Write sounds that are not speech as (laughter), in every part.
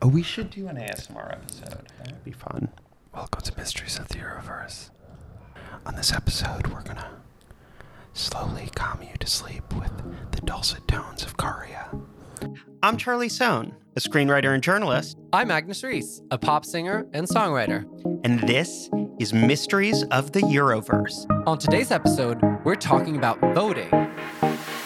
Oh, we should do an ASMR episode. That'd be fun. Welcome to Mysteries of the Euroverse. On this episode, we're gonna slowly calm you to sleep with the dulcet tones of Käärijä. I'm Charlie Sohn, a screenwriter and journalist, I'm Agnes Reese, a pop singer and songwriter. and this is Mysteries of the Euroverse. On today's episode, we're talking about voting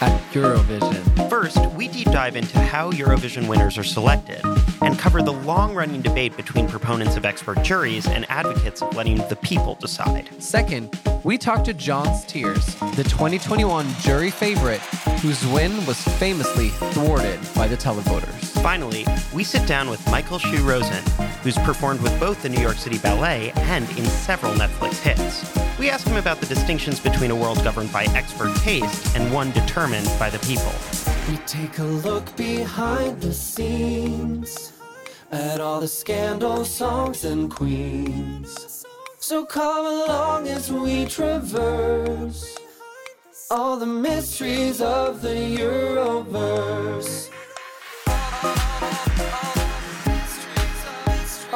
at Eurovision. First, we deep dive into how Eurovision winners are selected and cover the long running debate between proponents of expert juries and advocates of letting the people decide. Second, we talk to Gjon's Tears, the 2021 jury favorite whose win was famously thwarted by the televoters. Finally, we sit down with Michael Hsu Rosen, who's performed with both the New York City Ballet and in several Netflix hits. We ask him about the distinctions between a world governed by expert taste and one determined by the people. We take a look behind the scenes at all the scandal songs and queens. So come along as we traverse all the mysteries of the Euroverse.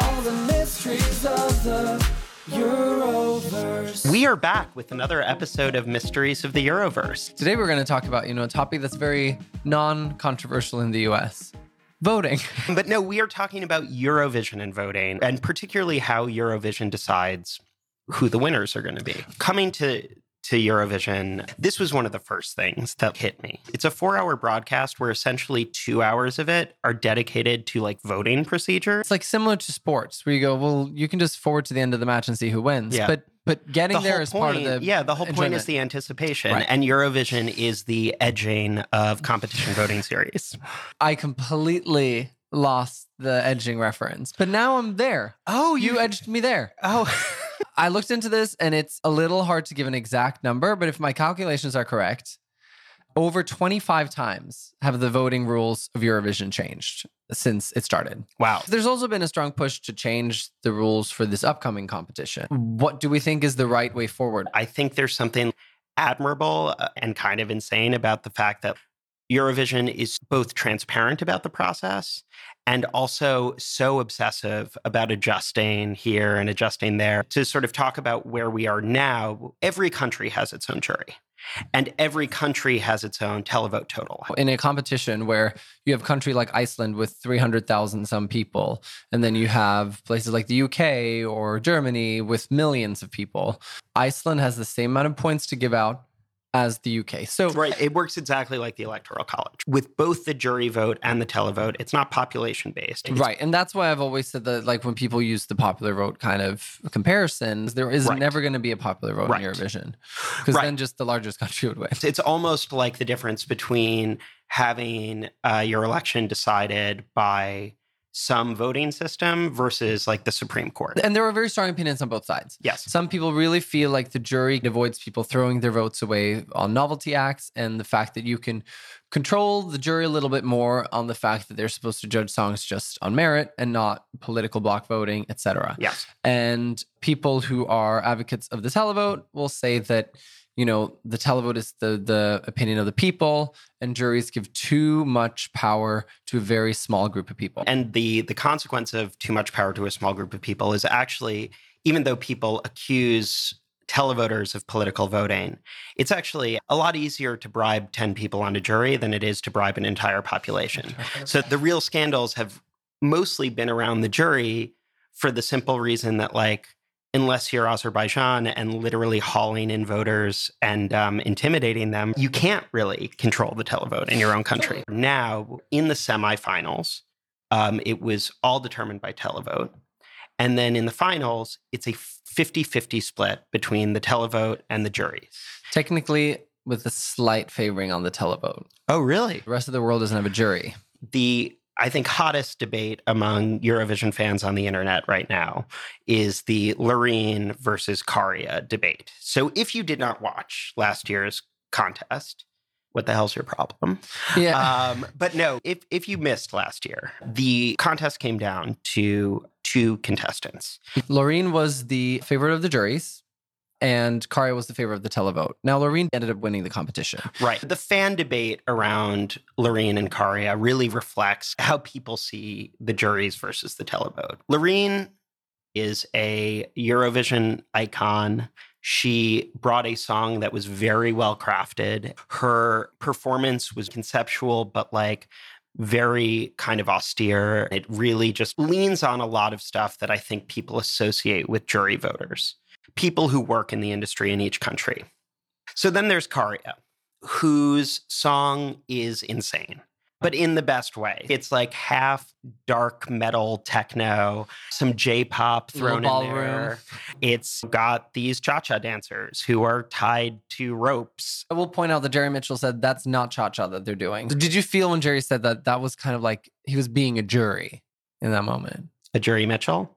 All the mysteries of the Euroverse. We are back with another episode of Mysteries of the Euroverse. Today, we're going to talk about, you know, a topic that's very non controversial in the US voting. (laughs) But no, we are talking about Eurovision and voting, and particularly how Eurovision decides who the winners are going to be. Coming to to Eurovision, this was one of the first things that hit me. It's a four hour broadcast where essentially two hours of it are dedicated to like voting procedure. It's like similar to sports where you go, well, you can just forward to the end of the match and see who wins. Yeah. But but getting The there is part of point- the yeah, the whole point is the anticipation, Right. and Eurovision is the edging of competition voting series. I completely lost the edging reference, but now I'm there. Oh, You edged me there. Oh, (laughs) I looked into this and it's a little hard to give an exact number, but if my calculations are correct, over 25 times have the voting rules of Eurovision changed since it started. wow. There's also been a strong push to change the rules for this upcoming competition. What do we think is the right way forward? I think there's something admirable uh, and kind of insane about the fact that Eurovision is both transparent about the process and also so obsessive about adjusting here and adjusting there to sort of talk about where we are now. Every country has its own jury. And every country has its own televote total. in a competition where you have a country like Iceland with 300,000 some people, and then you have places like the UK or Germany with millions of people. Iceland has the same amount of points to give out as the UK. So Right. It works exactly like the Electoral College. With both the jury vote and the televote, it's not population based. Right. And that's why I've always said that, like, when people use the popular vote kind of comparisons, there is Right. never going to be a popular vote Right. in Eurovision because Right. then just the largest country would win. It's almost like the difference between having uh, your election decided by some voting system versus like the Supreme Court. And there are very strong opinions on both sides. Yes. Some people really feel like the jury avoids people throwing their votes away on novelty acts and the fact that you can control the jury a little bit more on the fact that they're supposed to judge songs just on merit and not political block voting, etc. Yes. And people who are advocates of the televote will say that you know the televote is the the opinion of the people and juries give too much power to a very small group of people. And the the consequence of too much power to a small group of people is actually, even though people accuse televoters of political voting, it's actually a lot easier to bribe 10 people on a jury than it is to bribe an entire population. (laughs) So the real scandals have mostly been around the jury for the simple reason that, like, unless you're Azerbaijan and literally hauling in voters and um, intimidating them, you can't really control the televote in your own country. Now, in the semifinals, um, it was all determined by televote. And then in the finals, it's a 50 50 split between the televote and the juries. Technically with a slight favoring on the televote. Oh, really? The rest of the world doesn't have a jury. the I think hottest debate among Eurovision fans on the internet right now is the Loreen versus Käärijä debate. So if you did not watch last year's contest, what the hell's your problem? Yeah. Um, but no, if if you missed last year, the contest came down to two contestants. Loreen was the favorite of the juries. and Käärijä was the favorite of the televote. Now, Loreen ended up winning the competition. Right. The fan debate around Loreen and Käärijä really reflects how people see the juries versus the televote. Loreen is a Eurovision icon. She brought a song that was very well crafted. Her performance was conceptual, but like very kind of austere. It really just leans on a lot of stuff that I think people associate with jury voters, people who work in the industry in each country. So then there's Käärijä, whose song is insane but in the best way. It's like half dark metal techno, some J-pop thrown in there. It's got these cha-cha dancers who are tied to ropes. I will point out that Jerry Mitchell said that's not cha-cha that they're doing. Did you feel when Jerry said that that was kind of like he was being a jury in that moment? A jury Mitchell?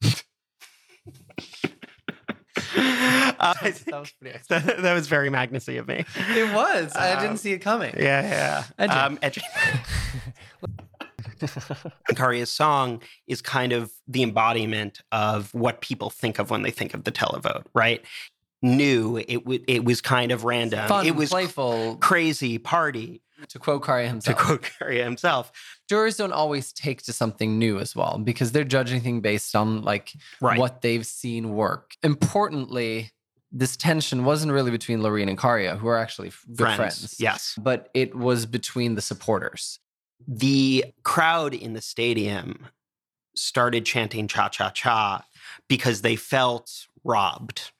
(laughs) Uh, (laughs) that, was pretty (laughs) that, that, was very Magnusy of me. It was. I didn't um, see it coming. Yeah, yeah. Um, edgy. (laughs) Käärijä's song is kind of the embodiment of what people think of when they think of the televote, right? New, it w- it was kind of random. Fun, it was playful, crazy party. To quote Käärijä himself. To quote Käärijä himself. Jurors don't always take to something new as well because they're judging things based on like right. what they've seen work. Importantly, this tension wasn't really between Loreen and Käärijä, who are actually good friends. friends. Yes. But it was between the supporters. The crowd in the stadium started chanting cha cha cha because they felt robbed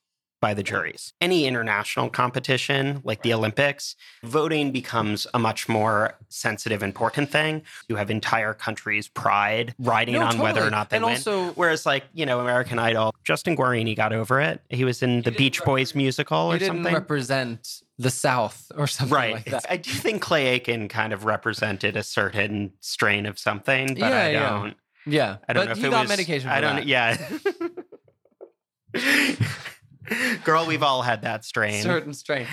by the juries. Any international competition, like the Olympics, voting becomes a much more sensitive, important thing. You have entire countries' pride riding no, on totally. whether or not they and win. Also, Whereas, like, you know, American Idol, Justin Guarini got over it. He was in the Beach Boys musical or he something. didn't represent the South or something right. like that. I do think Clay Aiken kind of represented a certain strain of something, but yeah, I don't. Yeah. yeah. I don't but know if he it got was, medication I don't that. yeah. (laughs) (laughs) Girl, we've all had that strain. Certain strain.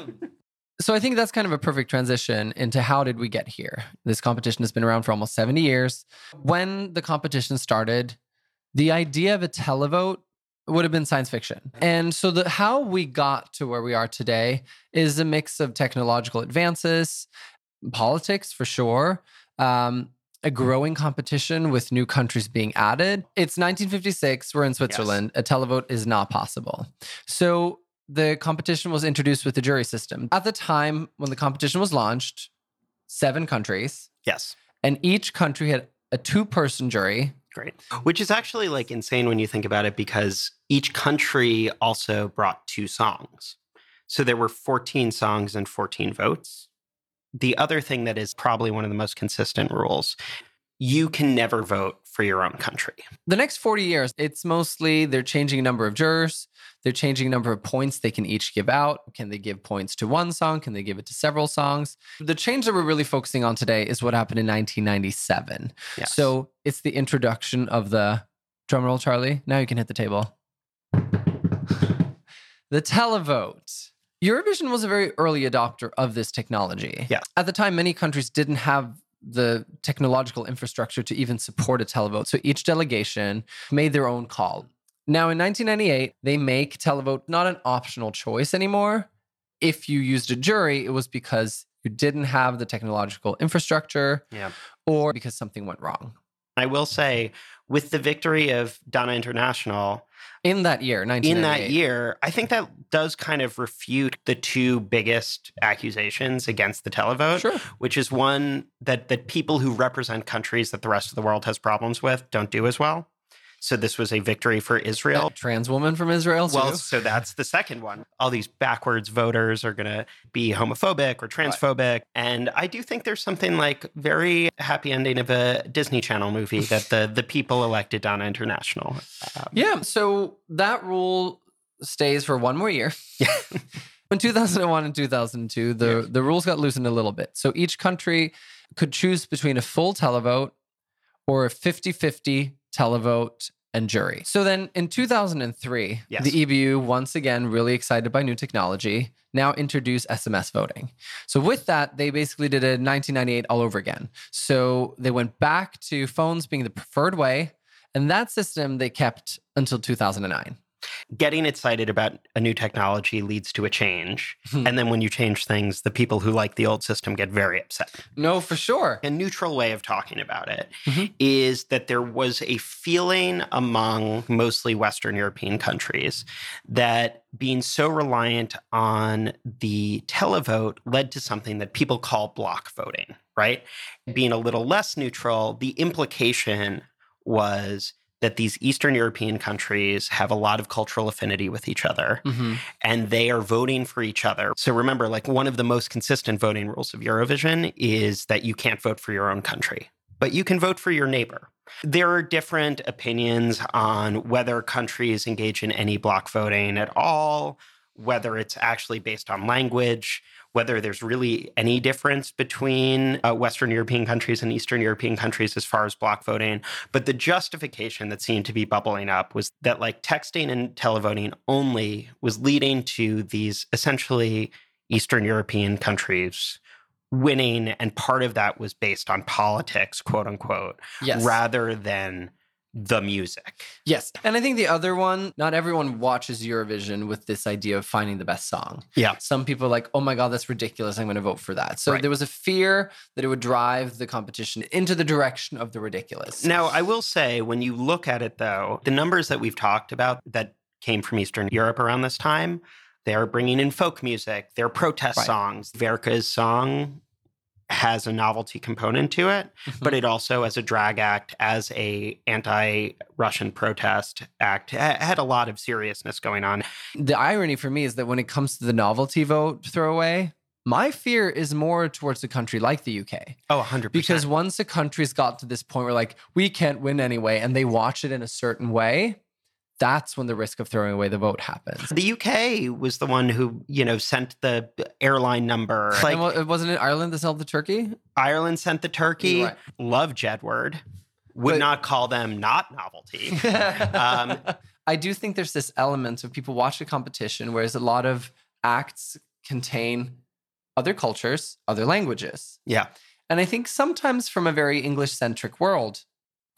(coughs) so I think that's kind of a perfect transition into how did we get here? This competition has been around for almost 70 years. When the competition started, the idea of a televote would have been science fiction. And so the how we got to where we are today is a mix of technological advances, politics for sure, um, a growing competition with new countries being added. It's 1956. We're in Switzerland. Yes. A televote is not possible. So the competition was introduced with the jury system. At the time when the competition was launched, seven countries. Yes. And each country had a two person jury. Great. Which is actually like insane when you think about it because each country also brought two songs. So there were 14 songs and 14 votes the other thing that is probably one of the most consistent rules you can never vote for your own country. The next 40 years, it's mostly they're changing a number of jurors, they're changing a number of points they can each give out. Can they give points to one song? Can they give it to several songs? The change that we're really focusing on today is what happened in 1997. Yes. So it's the introduction of the drumroll, Charlie. Now you can hit the table. (laughs) the televote. Eurovision was a very early adopter of this technology. Yeah. At the time, many countries didn't have the technological infrastructure to even support a televote. So each delegation made their own call. Now, in 1998, they make televote not an optional choice anymore. If you used a jury, it was because you didn't have the technological infrastructure yeah. or because something went wrong. I will say, with the victory of Dana International, in that year, in that year, I think that does kind of refute the two biggest accusations against the televote, sure. which is one that that people who represent countries that the rest of the world has problems with don't do as well. So this was a victory for Israel. A trans woman from Israel. Too. Well, so that's the second one. All these backwards voters are going to be homophobic or transphobic, right. and I do think there's something like very happy ending of a Disney Channel movie (laughs) that the the people elected Dana International. Um, yeah. So that rule stays for one more year. In (laughs) 2001 and 2002, the, yeah. the rules got loosened a little bit. So each country could choose between a full televote or a 50 50 televote and jury. So then in 2003, yes. the EBU, once again, really excited by new technology, now introduced SMS voting. So with that, they basically did a 1998 all over again. So they went back to phones being the preferred way. And that system they kept until 2009. Getting excited about a new technology leads to a change. Hmm. and then when you change things, the people who like the old system get very upset. No, for sure. A neutral way of talking about it is Mhm. that there was a feeling among mostly Western European countries that being so reliant on the televote led to something that people call block voting, right? Being a little less neutral, the implication was that these Eastern European countries have a lot of cultural affinity with each other Mhm. and they are voting for each other. So remember, like one of the most consistent voting rules of Eurovision is that you can't vote for your own country, but you can vote for your neighbor. There are different opinions on whether countries engage in any block voting at all, whether it's actually based on language, whether there's really any difference between uh, Western European countries and Eastern European countries as far as block voting. But the justification that seemed to be bubbling up was that like texting and televoting only was leading to these essentially Eastern European countries winning. And part of that was based on politics, quote unquote, Yes. rather than the music. Yes. And I think the other one, not everyone watches Eurovision with this idea of finding the best song. Yeah. Some people are like, oh my God, that's ridiculous. I'm going to vote for that. So Right. there was a fear that it would drive the competition into the direction of the ridiculous. Now, I will say, when you look at it, though, the numbers that we've talked about that came from Eastern Europe around this time, they are bringing in folk music, they're protest Right. songs. Verka's song has a novelty component to it, Mhm. but it also, as a drag act, as a anti-Russian protest act, ha- had a lot of seriousness going on. the irony for me is that when it comes to the novelty vote throwaway, my fear is more towards a country like the UK. Oh, 100%. Because once a country's got to this point where, like, we can't win anyway, and they watch it in a certain way, that's when the risk of throwing away the vote happens. the UK was the one who, you know, sent the airline number. (laughs) Like and wa- wasn't it Ireland that sold the turkey? Ireland sent the turkey. Right. Love Jedward. Would But- not call them not novelty. (laughs) Um, I do think there's this element of people watch a competition, whereas a lot of acts contain other cultures, other languages. Yeah. And I think sometimes from a very English centric world,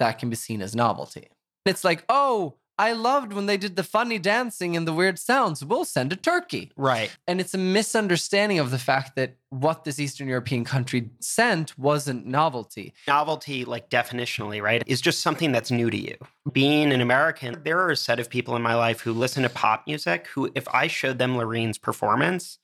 that can be seen as novelty. It's like, oh, I loved when they did the funny dancing and the weird sounds. We'll send a turkey. Right. And it's a misunderstanding of the fact that what this Eastern European country sent wasn't novelty. Novelty, like definitionally, right, is just something that's new to you. Being an American, there are a set of people in my life who listen to pop music who, if I showed them Loreen's performance,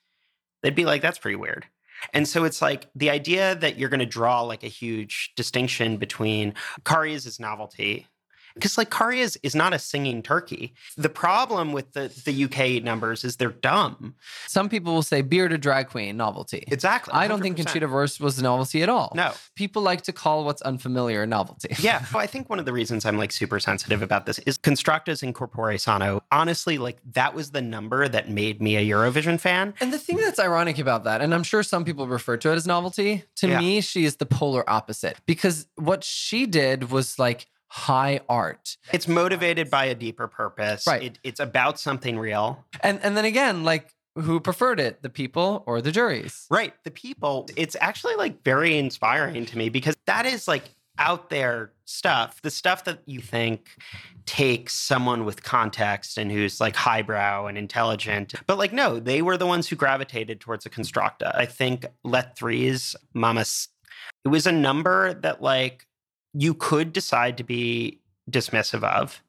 they'd be like, that's pretty weird. And so it's like the idea that you're going to draw like a huge distinction between Käärijä's is novelty. Because like Käärijä's is not a singing turkey. The problem with the, the UK numbers is they're dumb. Some people will say bearded drag queen novelty. Exactly. I don't think 100%. Conchita Wurst was a novelty at all. No. People like to call what's unfamiliar a novelty. (laughs) Yeah. Well, I think one of the reasons I'm like super sensitive about this is Konstrakta's in Corpore Sano. Honestly, like that was the number that made me a Eurovision fan. And the thing that's ironic about that, and I'm sure some people refer to it as novelty, to Yeah. me, she is the polar opposite because what she did was like high art. It's motivated by a deeper purpose. Right. It, it's about something real. And and then again, like who preferred it, the people or the juries? Right. The people, it's actually like very inspiring to me because that is like out there stuff, the stuff that you think takes someone with context and who's like highbrow and intelligent. But like, no, they were the ones who gravitated towards a Konstrakta. I think Let Three's Mamas, it was a number that like you could decide to be dismissive of.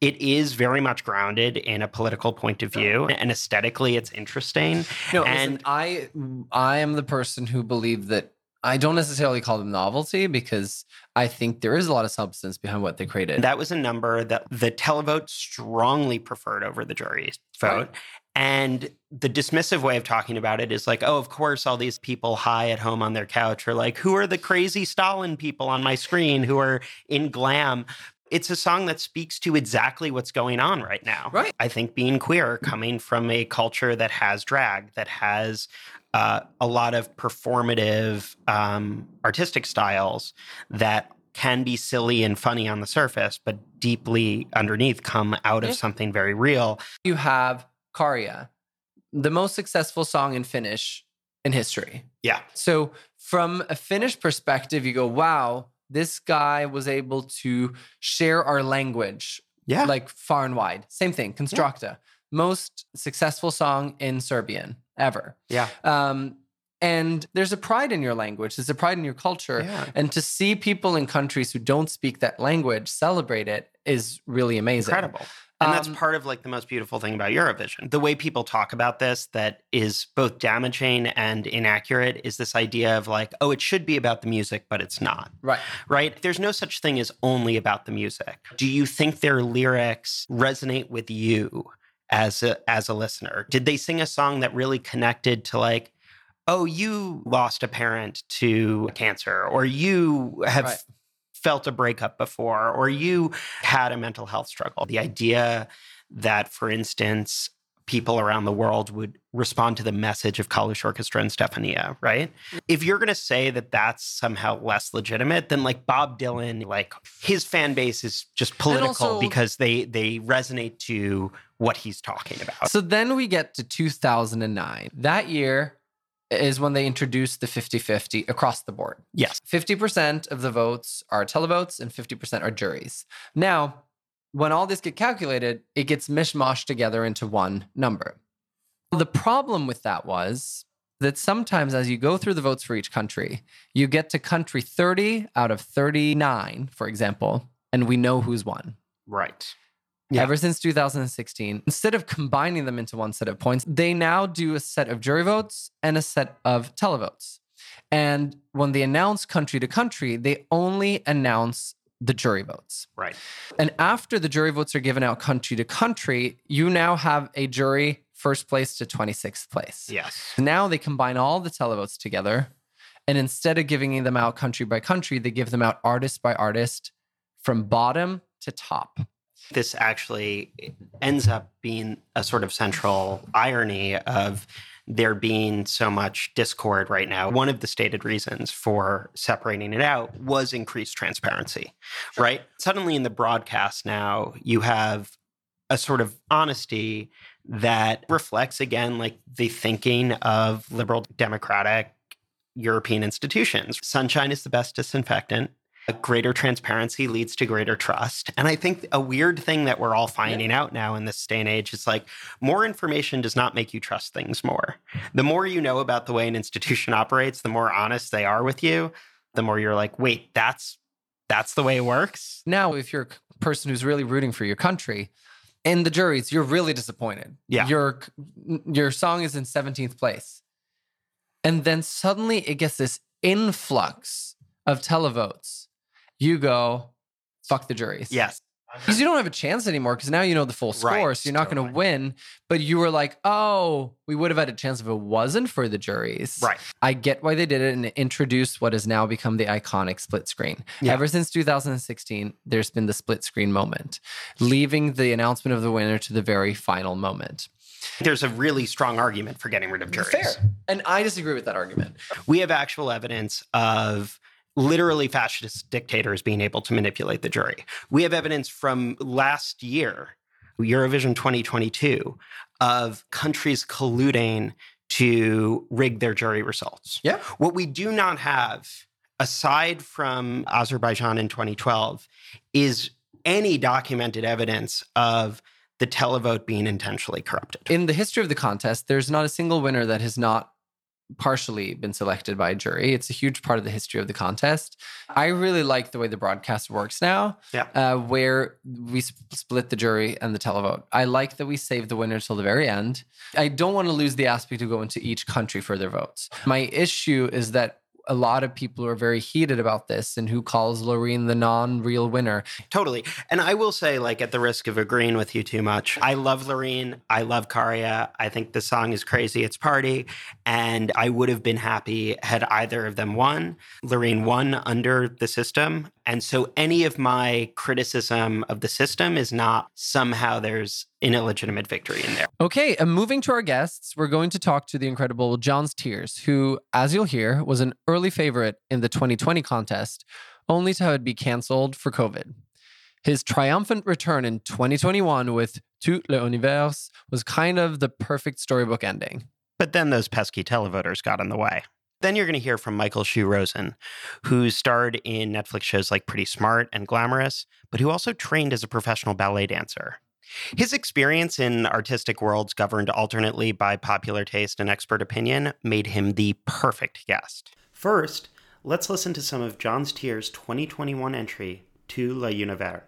It is very much grounded in a political point of view, and aesthetically, it's interesting. No, And- listen, I I am the person who believe that I don't necessarily call them novelty because I think there is a lot of substance behind what they created. That was a number that the televote strongly preferred over the jury's vote. Right. And the dismissive way of talking about it is like, oh, of course, all these people high at home on their couch are like, who are the crazy Stalin people on my screen who are in glam? It's a song that speaks to exactly what's going on right now. Right. I think being queer, coming from a culture that has drag, that has uh, a lot of performative um, artistic styles that can be silly and funny on the surface, but deeply underneath come out of something very real. you have Käärijä, the most successful song in Finnish in history. Yeah. So from a Finnish perspective, you go, wow, this guy was able to share our language Yeah. like far and wide. Same thing, Konstrakta. Most successful song in Serbian ever. Yeah. Um, and there's a pride in your language, there's a pride in your culture. Yeah. And to see people in countries who don't speak that language celebrate it is really amazing. Incredible. And that's Um, part of like the most beautiful thing about Eurovision. The way people talk about this that is both damaging and inaccurate is this idea of like, oh, it should be about the music, but it's not. Right. Right? There's no such thing as only about the music. Do you think their lyrics resonate with you as a as a listener? Did they sing a song that really connected to like oh, you lost a parent to cancer, or you have Right. Felt a breakup before, or you had a mental health struggle. The idea that, for instance, people around the world would respond to the message of Kalush Orchestra and Stefania, right? Mm-hmm. If you're going to say that that's somehow less legitimate, then like Bob Dylan, like his fan base is just political also- because they they resonate to what he's talking about. So then we get to 2009. That year is when they introduced the 50 50 across the board. yes. 50% of the votes are televotes and 50% are juries. Now, when all this get calculated, it gets mishmashed together into one number. The problem with that was that sometimes as you go through the votes for each country, you get to country 30 out of 39, for example, and we know who's won. Right. Yeah. Ever since 2016, instead of combining them into one set of points, they now do a set of jury votes and a set of televotes. And when they announce country to country, they only announce the jury votes. Right. And after the jury votes are given out country to country, you now have a jury first place to 26th place. Yes. Now they combine all the televotes together. And instead of giving them out country by country, they give them out artist by artist from bottom to top. This actually ends up being a sort of central irony of there being so much discord right now. One of the stated reasons for separating it out was increased transparency, right? Suddenly in the broadcast now, you have a sort of honesty that reflects again like the thinking of liberal democratic European institutions. Sunshine is the best disinfectant. Greater transparency leads to greater trust. And I think a weird thing that we're all finding out now in this day and age is like more information does not make you trust things more. The more you know about the way an institution (laughs) operates, the more honest they are with you, the more you're like, wait, that's that's the way it works. Now, if you're a person who's really rooting for your country, in the juries, you're really disappointed. Yeah. Your your song is in 17th place. And then suddenly it gets this influx of televotes. You go, fuck the juries. Yes. Because you don't have a chance anymore because now you know the full score. Right, so you're not going to win. But you were like, oh, we would have had a chance if it wasn't for the juries. Right. I get why they did it and it introduced what has now become the iconic split screen. Yeah. Ever since 2016, there's been the split screen moment, leaving the announcement of the winner to the very final moment. There's a really strong argument for getting rid of juries. Fair. And I disagree with that argument. We have actual evidence of literally fascist dictators being able to manipulate the jury. We have evidence from last year, Eurovision 2022, of countries colluding to rig their jury results. Yeah. What we do not have, aside from Azerbaijan in 2012, is any documented evidence of the televote being intentionally corrupted. In the history of the contest, there's not a single winner that has not partially been selected by a jury. It's a huge part of the history of the contest. I really like the way the broadcast works now, Yeah. uh, where we sp- split the jury and the televote. I like that we save the winner till the very end. I don't want to lose the aspect to go into each country for their votes. My issue is that a lot of people are very heated about this and who calls Loreen the non-real winner. Totally. And I will say, like, at the risk of agreeing with you too much, I love Loreen. I love Käärijä. I think the song is crazy. It's party. And I would have been happy had either of them won. Loreen won under the system. And so any of my criticism of the system is not somehow there's an illegitimate victory in there. Okay, and moving to our guests, we're going to talk to the incredible Gjon's Tears, who, as you'll hear, was an early favorite in the 2020 contest, only to have it be canceled for COVID. His triumphant return in 2021 with Tout l'univers was kind of the perfect storybook ending. But then those pesky televoters got in the way. Then you're going to hear from Michael Hsu Rosen, who starred in Netflix shows like Pretty Smart and Glamorous, but who also trained as a professional ballet dancer. His experience in artistic worlds governed alternately by popular taste and expert opinion made him the perfect guest. First, let's listen to some of Gjon's Tears' 2021 entry Tout l'univers.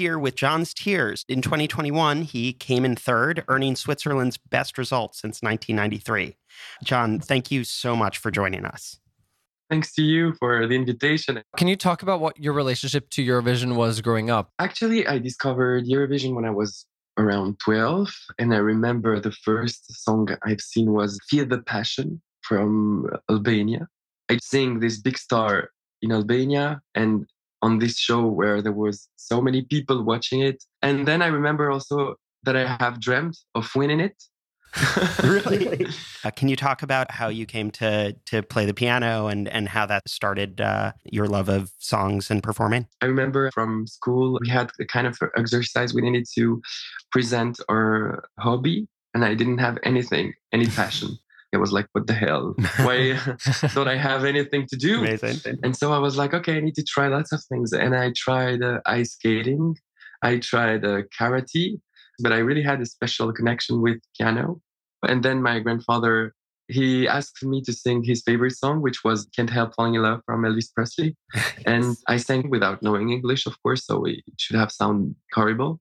Here with Gjon's Tears. In 2021, he came in third, earning Switzerland's best result since 1993. John, thank you so much for joining us. Thanks to you for the invitation. Can you talk about what your relationship to Eurovision was growing up? Actually, I discovered Eurovision when I was around 12. And I remember the first song I've seen was Feel the Passion from Albania. I sing this big star in Albania and on this show where there was so many people watching it. And then I remember also that I have dreamt of winning it. (laughs) really? Uh, can you talk about how you came to to play the piano and and how that started uh, your love of songs and performing? I remember from school we had a kind of exercise we needed to present our hobby, and I didn't have anything, any passion. I was like, what the hell? Why (laughs) don't I have anything to do? Amazing. And so I was like, okay, I need to try lots of things. And I tried uh, ice skating, I tried uh, karate, but I really had a special connection with piano. And then my grandfather, he asked me to sing his favorite song, which was Can't Help Falling in Love from Elvis Presley. (laughs) And I sang without knowing English, of course, so it should have sounded horrible.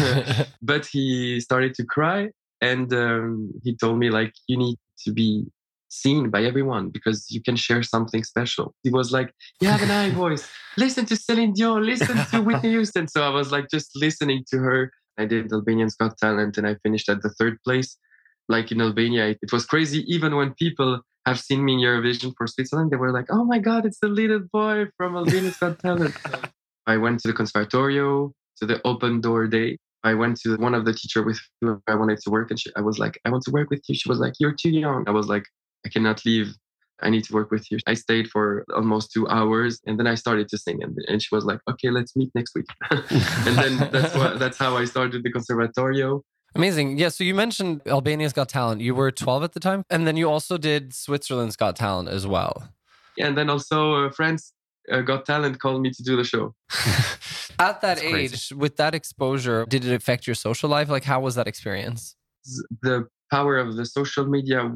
(laughs) but he started to cry and um, he told me like you need to be seen by everyone because you can share something special. He was like, You have an high voice. Listen to Celine Dion, listen to Whitney Houston. So I was like just listening to her. I did Albanian's Got Talent and I finished at the third place. Like in Albania, it was crazy. Even when people have seen me in Eurovision for Switzerland, they were like, Oh my God, it's the little boy from Albanian's Got Talent. (laughs) I went to the Conservatorio, to the open door day. I went to one of the teacher with who I wanted to work, and she, I was like, I want to work with you. She was like, You're too young. I was like, I cannot leave. I need to work with you. I stayed for almost two hours, and then I started to sing, and, and she was like, Okay, let's meet next week. (laughs) and then that's what (laughs) that's how I started the Conservatorio. Amazing. Yeah. So you mentioned Albania's Got Talent. You were 12 at the time, and then you also did Switzerland's Got Talent as well. Yeah, and then also uh, France uh, Got Talent called me to do the show. (laughs) At that age, with that exposure, did it affect your social life? Like, how was that experience? The power of the social media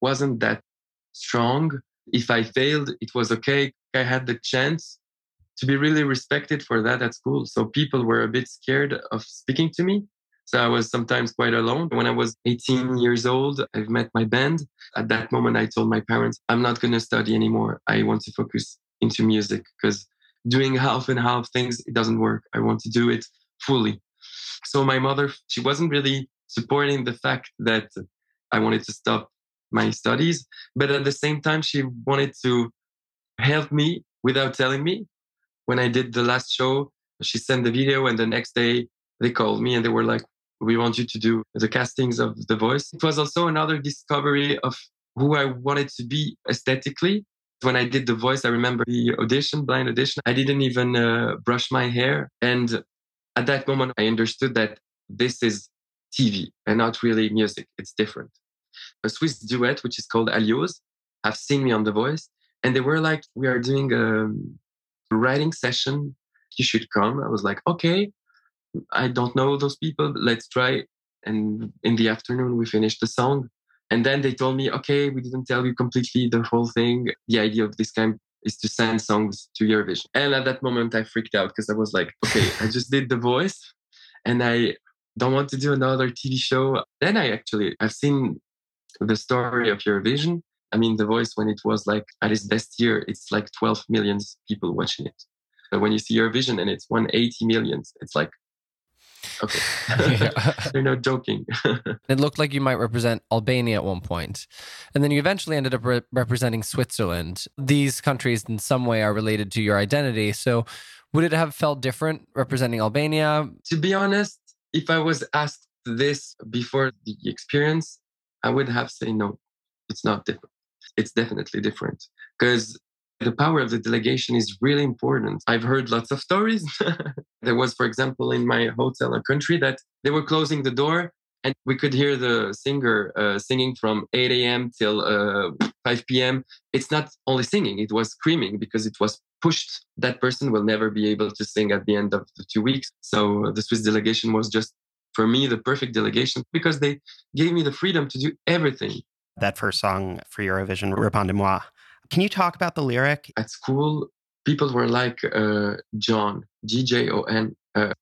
wasn't that strong. If I failed, it was okay. I had the chance to be really respected for that at school. So people were a bit scared of speaking to me. So I was sometimes quite alone. When I was 18 years old, I've met my band. At that moment, I told my parents, I'm not going to study anymore. I want to focus into music because doing half and half things it doesn't work. I want to do it fully. So my mother she wasn't really supporting the fact that i wanted to stop my studies but at the same time she wanted to help me without telling me. When i did the last show she sent the video and the next day they called me and they were like we want you to do the castings of the voice. It was also another discovery of who i wanted to be aesthetically when I did the voice, I remember the audition, blind audition. I didn't even uh, brush my hair. And at that moment, I understood that this is TV and not really music. It's different. A Swiss duet, which is called Aliose, have seen me on The Voice. And they were like, We are doing a writing session. You should come. I was like, Okay, I don't know those people. Let's try. And in the afternoon, we finished the song. And then they told me, okay, we didn't tell you completely the whole thing. The idea of this camp is to send songs to Eurovision. And at that moment, I freaked out because I was like, okay, I just did the voice and I don't want to do another TV show. Then I actually, I've seen the story of Eurovision. I mean, The Voice, when it was like at its best year, it's like 12 million people watching it. But when you see Eurovision and it's 180 millions, it's like Okay. (laughs) They're not joking. (laughs) It looked like you might represent Albania at one point. And then you eventually ended up re- representing Switzerland. These countries, in some way, are related to your identity. So, would it have felt different representing Albania? to be honest, if I was asked this before the experience, I would have said no, it's not different. It's definitely different because the power of the delegation is really important. I've heard lots of stories. (laughs) there was, for example, in my hotel a country that they were closing the door and we could hear the singer uh, singing from 8 a.m. till uh, 5 p.m. It's not only singing, it was screaming because it was pushed. That person will never be able to sing at the end of the two weeks. So the Swiss delegation was just, for me, the perfect delegation because they gave me the freedom to do everything. That first song for Eurovision, Répondez-moi. Can you talk about the lyric? At school, people were like uh, Gjon, G J O N. Uh,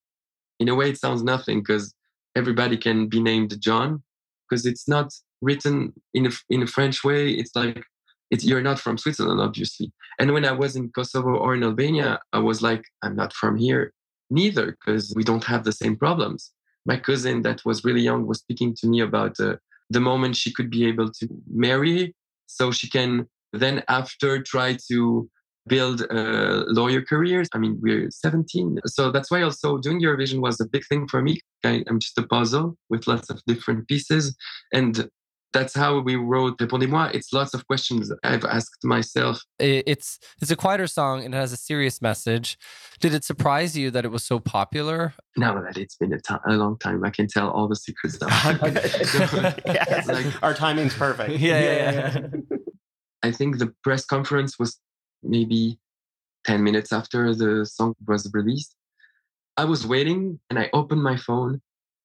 in a way, it sounds nothing because everybody can be named John because it's not written in a, in a French way. It's like it's, you're not from Switzerland, obviously. And when I was in Kosovo or in Albania, I was like, I'm not from here neither because we don't have the same problems. My cousin that was really young was speaking to me about uh, the moment she could be able to marry so she can then after try to build uh, lawyer careers. I mean, we're 17. So that's why also doing Eurovision was a big thing for me. I, I'm just a puzzle with lots of different pieces. And that's how we wrote Répondez-moi. It's lots of questions I've asked myself. It's it's a quieter song and it has a serious message. Did it surprise you that it was so popular? Now that it's been a, ti- a long time, I can tell all the secrets (laughs) (laughs) now. Yes. (laughs) Like- Our timing's perfect. I think the press conference was maybe 10 minutes after the song was released. I was waiting and I opened my phone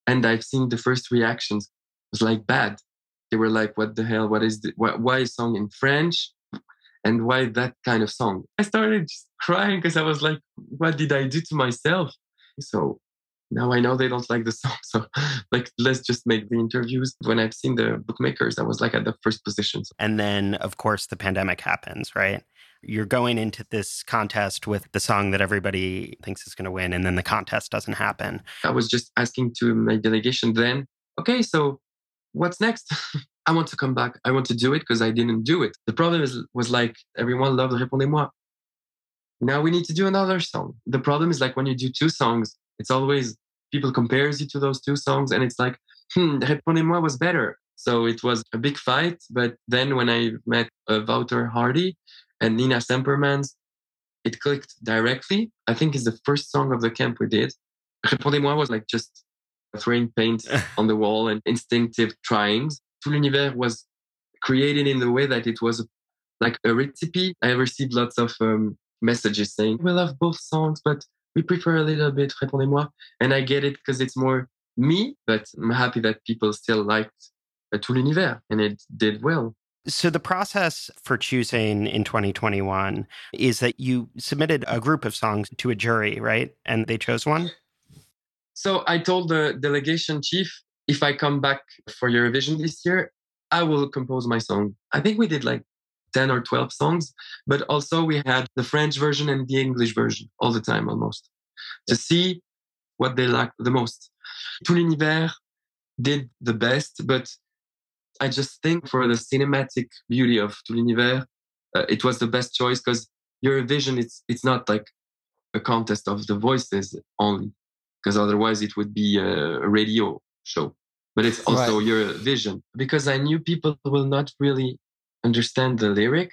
and I've seen the first reactions. It was like bad. They were like, what the hell? What is the, why, why a song in French? And why that kind of song? I started just crying because I was like, what did I do to myself? So now I know they don't like the (laughs) song. So like, let's just make the interviews. When I've seen the bookmakers, I was like at the first position. And then, of course, the pandemic happens, right? You're going into this contest with the song that everybody thinks is going to win, and then the contest doesn't happen. I was just asking to my delegation then, okay, so what's next? (laughs) I want to come back. I want to do it because I didn't do it. The problem is, was like everyone loved Répondez-moi. Now we need to do another song. The problem is like when you do two songs, it's always people compares you to those two songs and it's like, hmm, Répondez-moi was better. So it was a big fight. But then when I met uh, Wouter Hardy and Nina Sampermans, it clicked directly. I think it's the first song of the camp we did. Répondez-moi was like just throwing paint (laughs) on the wall and instinctive tryings. Tout l'univers was created in the way that it was like a recipe. I received lots of um, messages saying, we love both songs, but we prefer a little bit Répondez-moi. And I get it because it's more me, but I'm happy that people still liked uh, Tout l'univers and it did well. So, the process for choosing in 2021 is that you submitted a group of songs to a jury, right? And they chose one? So I told the delegation chief, if I come back for Eurovision this year, I will compose my song. I think we did like 10 or 12 songs, but also we had the French version and the English version all the time almost to see what they liked the most. Tout l'univers did the best, but I just think for the cinematic beauty of Tout l'univers, uh, it was the best choice because Eurovision, it's, it's not like a contest of the voices only because otherwise it would be a radio show. But it's also your vision because I knew people will not really understand the lyric.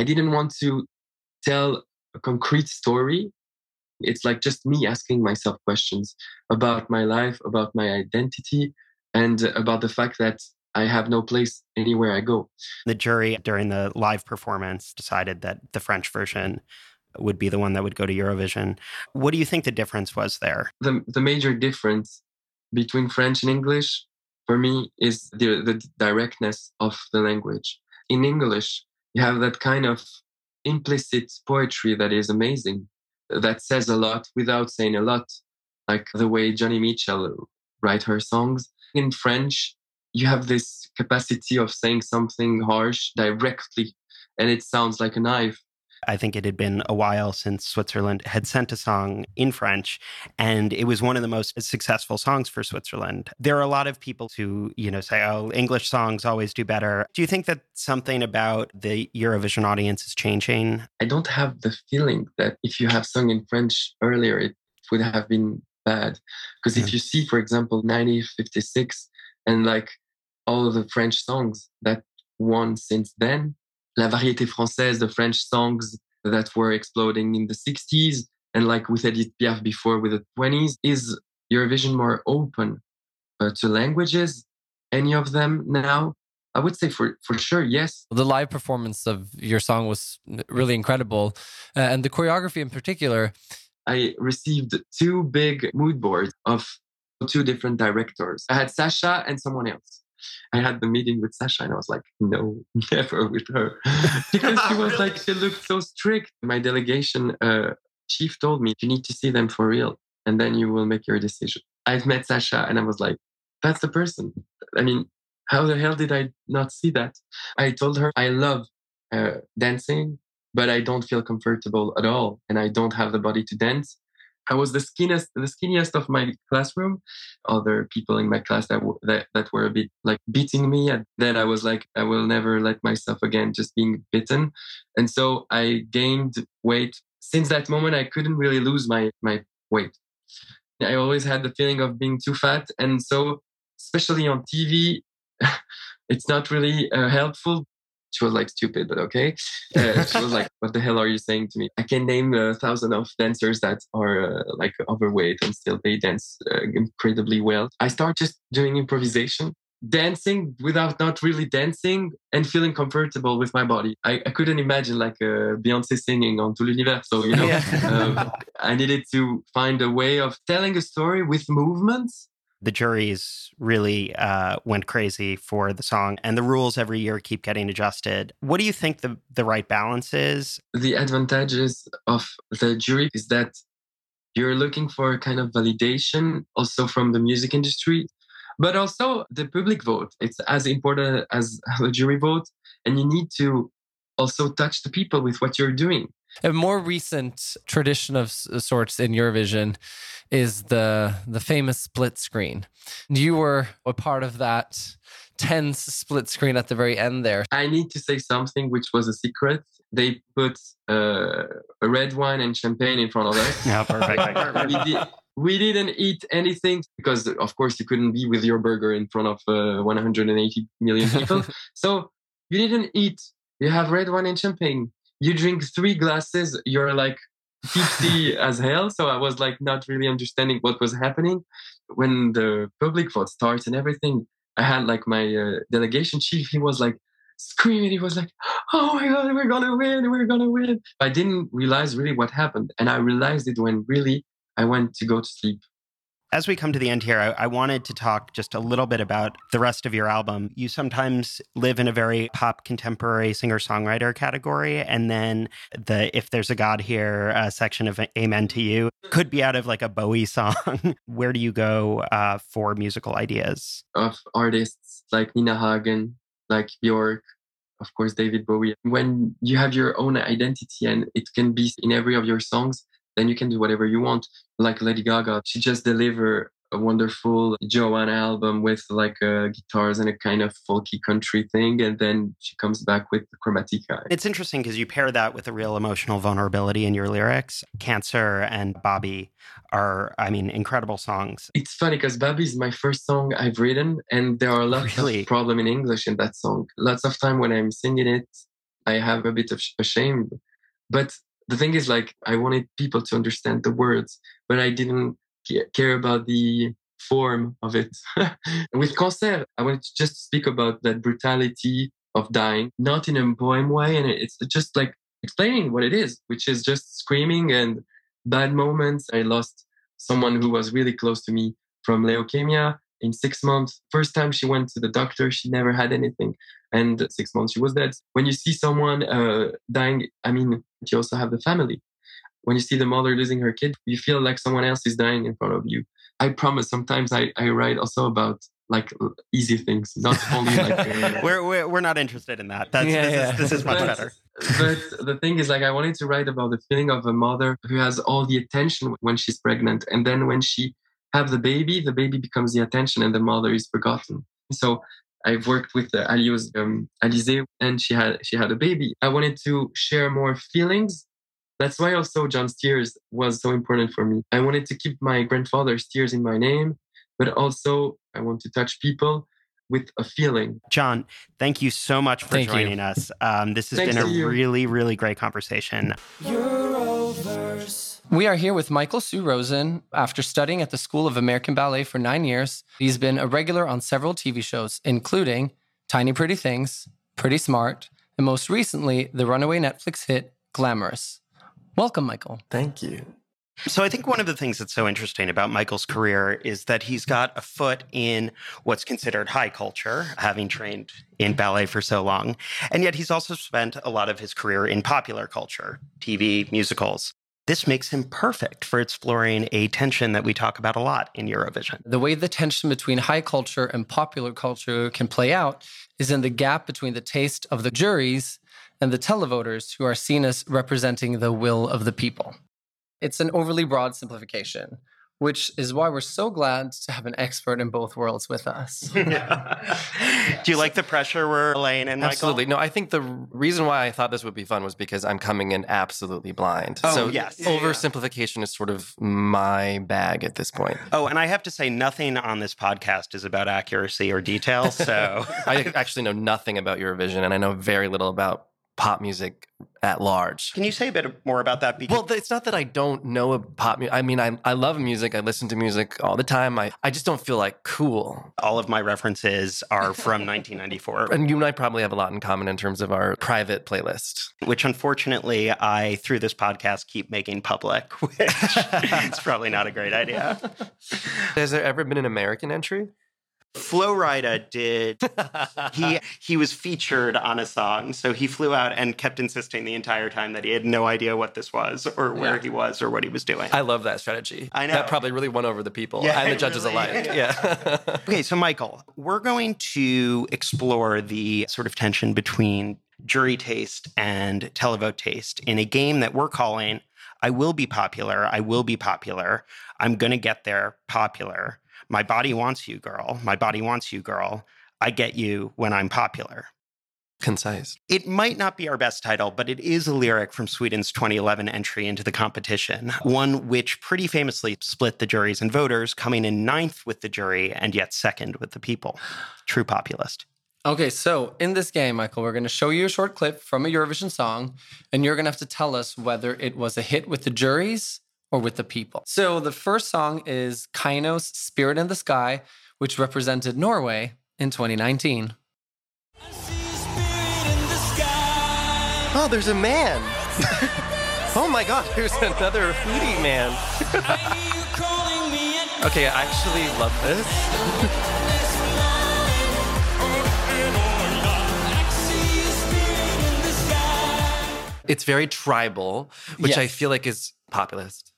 I didn't want to tell a concrete story. It's like just me asking myself questions about my life, about my identity, and about the fact that I have no place anywhere I go. The jury during the live performance decided that the French version would be the one that would go to Eurovision. What do you think the difference was there? The, the major difference between French and English for me is the, the directness of the language. In English, you have that kind of implicit poetry that is amazing, that says a lot without saying a lot, like the way Joni Mitchell write her songs. In French, you have this capacity of saying something harsh directly, and it sounds like a knife. I think it had been a while since Switzerland had sent a song in French, and it was one of the most successful songs for Switzerland. There are a lot of people who, you know, say, oh, English songs always do better. Do you think that something about the Eurovision audience is changing? I don't have the feeling that if you have sung in French earlier, it would have been bad. Because if you see, for example, 1956 and like all of the French songs that won since then, La Variété Française, the French songs that were exploding in the 60s, and like with Edith Piaf before with the 20s, is Eurovision more open uh, to languages? Any of them now? I would say for for sure, yes. The live performance of your song was really incredible, uh, and the choreography in particular. I received two big mood boards of two different directors. I had Sasha and someone else. I had the meeting with Sasha and I was like, no, (laughs) never with her. because she was like, she looked so strict. My delegation uh, chief told me, you need to see them for real and then you will make your decision. I've met Sasha and I was like, that's the person. I mean, how the hell did I not see that? I told her I love uh, dancing, but I don't feel comfortable at all, and I don't have the body to dance. I was the skinniest, the skinniest of my classroom. Other people in my class that, w- that that were a bit like beating me, and then I was like, I will never let myself again just being bitten, and so I gained weight. Since that moment, I couldn't really lose my my weight. I always had the feeling of being too fat, and so especially on TV, (laughs) it's not really uh, helpful. She was like stupid, but okay. Uh, she was like, "What the hell are you saying to me? I can name a thousand of dancers that are uh, like overweight and still they dance uh, incredibly well." I start just doing improvisation, dancing without not really dancing, and feeling comfortable with my body. I, I couldn't imagine like uh, Beyonce singing on Tout l'univers. So you know, um, I needed to find a way of telling a story with movements the juries really uh, went crazy for the song, and the rules every year keep getting adjusted. What do you think the, the right balance is? The advantages of the jury is that you're looking for a kind of validation also from the music industry, but also the public vote. It's as important as (laughs) the jury vote, and you need to also touch the people with what you're doing. A more recent tradition of sorts in Eurovision is the the famous split screen. You were a part of that tense split screen at the very end there. I need to say something which was a secret. They put uh, a red wine and champagne in front of us. (laughs) yeah, perfect. (laughs) we, did, we didn't eat anything because, of course, you couldn't be with your burger in front of uh, 180 million people. (laughs) so you didn't eat. You have red wine and champagne. You drink three glasses. You're like tipsy (laughs) as hell. So I was like not really understanding what was happening. When the public vote starts and everything, I had like my uh, delegation chief. He was like screaming. He was like, "Oh my god, we're gonna win! We're gonna win!" I didn't realize really what happened, and I realized it when really I went to go to sleep as we come to the end here, I, I, wanted to talk just a little bit about the rest of your album. You sometimes live in a very pop contemporary singer songwriter category, and then the If There's a God Here uh, section of Amen to You could be out of like a Bowie (laughs) song. Where do you go uh, for musical ideas? Of artists like Nina Hagen, like Bjork, of course, David Bowie. When you have your own identity and it can be in every of your songs, then you can do whatever you want. Like Lady Gaga, she just delivered a wonderful Joanne album with like uh, guitars and a kind of folky country thing, and then she comes back with Chromatica. It's interesting because you pair that with a real emotional vulnerability in your lyrics. Cancer and Bobby are, I mean, incredible songs. It's funny because Bobby is my first song I've written, and there are lots really? of problem in English in that song. Lots of time when I'm singing it, I have a bit of shame, but the thing is like i wanted people to understand the words but i didn't care about the form of it. (laughs) With cancer i wanted to just speak about that brutality of dying not in a poem way and it's just like explaining what it is which is just screaming and bad moments. I lost someone who was really close to me from leukemia in six months first time she went to the doctor she never had anything and six months she was dead when you see someone uh, dying i mean you also have the family when you see the mother losing her kid you feel like someone else is dying in front of you i promise sometimes i, I write also about like easy things, not only like. (laughs) Uh, we're, we're we're not interested in that. That's Yeah, this, yeah. Is, this is much But- better. but the thing is, like, I wanted to write about the feeling of a mother who has all the attention when she's pregnant, and then when she have the baby, the baby becomes the attention, and the mother is forgotten. So I've worked with uh, Aliose um, Alizé, and she had she had a baby. I wanted to share more feelings. That's why also Gjon's Tears was so important for me. I wanted to keep my grandfather's tears in my name, but also I want to touch people with a feeling. Gjon, thank you so much for Thank you. joining us. Um, this has Thanks been a you. really, really great conversation. Euroverse. We are here with Michael Hsu Rosen. After studying at the School of American Ballet for nine years, he's been a regular on several TV shows, including Tiny Pretty Things, Pretty Smart, and most recently, the runaway Netflix hit Glamorous. Welcome, Michael. Thank you. So I think one of the things that's so interesting about Michael's career is that he's got a foot in what's considered high culture, having trained in ballet for so long. And yet he's also spent a lot of his career in popular culture, TV, musicals. This makes him perfect for exploring a tension that we talk about a lot in Eurovision. The way the tension between high culture and popular culture can play out is in the gap between the taste of the juries and the televoters who are seen as representing the will of the people. It's an overly broad simplification, which is why we're so glad to have an expert in both worlds with (laughs) us. Do you like the pressure we're laying in, Michael? Absolutely. No, I think the reason why I thought this would be fun was because I'm coming in absolutely blind. Oh, so yes. Yeah, yeah. oversimplification is sort of my bag at this point. Oh, and I have to say, nothing on this podcast is about accuracy or detail. So (laughs) I actually know nothing about Eurovision and I know very little about pop music at large. can you say a bit more about that? Because Well, it's not that I don't know a pop music. I mean, I, I love music. I listen to music all the time. I, I just don't feel like cool. all of my references are from (laughs) 1994, And you and I probably have a lot in common in terms of our private playlist. which unfortunately I, through this podcast, keep making public, (laughs) which is probably not a great idea. (laughs) Has there ever been an American entry? Flo Rida did. (laughs) He he was featured on a song, so he flew out and kept insisting the entire time that he had no idea what this was, or where Yeah. he was, or what he was doing. I love that strategy. I know. That probably really won over the people Yeah, and the judges really- alike. Yeah. (laughs) Okay, so Michael, we're going to explore the sort of tension between jury taste and televote taste in a game that we're calling I Will Be Popular, I Will Be Popular, I'm Gonna Get There Popular. My body wants you, girl. My body wants you, girl. I get you when I'm popular. Concise. It might not be our best title, but it is a lyric from Sweden's 2011 entry into the competition, one which pretty famously split the juries and voters, coming in ninth with the jury and yet second with the people. True populist. Okay, so in this game, Michael, we're going to show you a short clip from a Eurovision song, and you're going to have to tell us whether it was a hit with the juries or with the people. So the first song is Keiino's Spirit in the Sky, which represented Norway in 2019. Oh, there's a man. (laughs) oh my God, there's another foodie man. (laughs) okay, I actually love this. (laughs) It's very tribal, which I feel like is populist.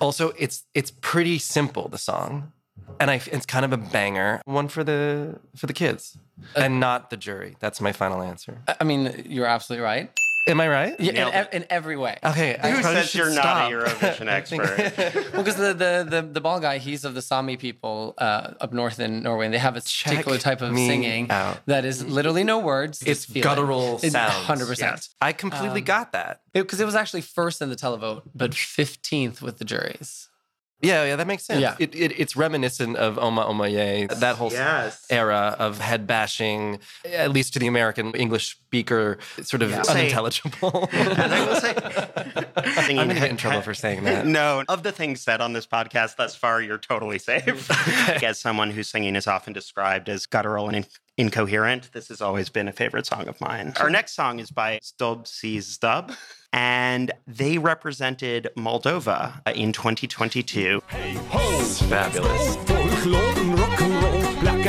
Also, it's it's pretty simple the song, and I it's kind of a banger one for the for the kids uh, and not the jury. That's my final answer. I- I mean, you're absolutely right. Am I right? Yeah, in, ev- in every way. Okay. Who probably says you're not a. Eurovision (laughs) I think- expert? (laughs) Well, because the, the, the, the ball guy, he's of the Sami people uh, up north in Norway, and they have a Check particular type of singing out. that is literally no words. it's just feel it. guttural It's sounds. 100%. I completely Um, got that. Because it, was actually first in the televote, but 15th with the juries. Yeah, yeah, that makes sense. Yeah. It, it, it's reminiscent of oh Oma Oma oh Ye, that whole yes. era of head bashing, at least to the American English speaker, sort of Yeah. Say- unintelligible. (laughs) And I will say, I'm going to get in trouble for saying that. (laughs) No, of the things said on this podcast thus far, you're totally safe. (laughs) As someone whose singing is often described as guttural and in- incoherent, this has always been a favorite song of mine. Our next song is by Zdob și Zdub, and they represented Moldova uh, in 2022. It's fabulous. Folklore, rock'n'roll, black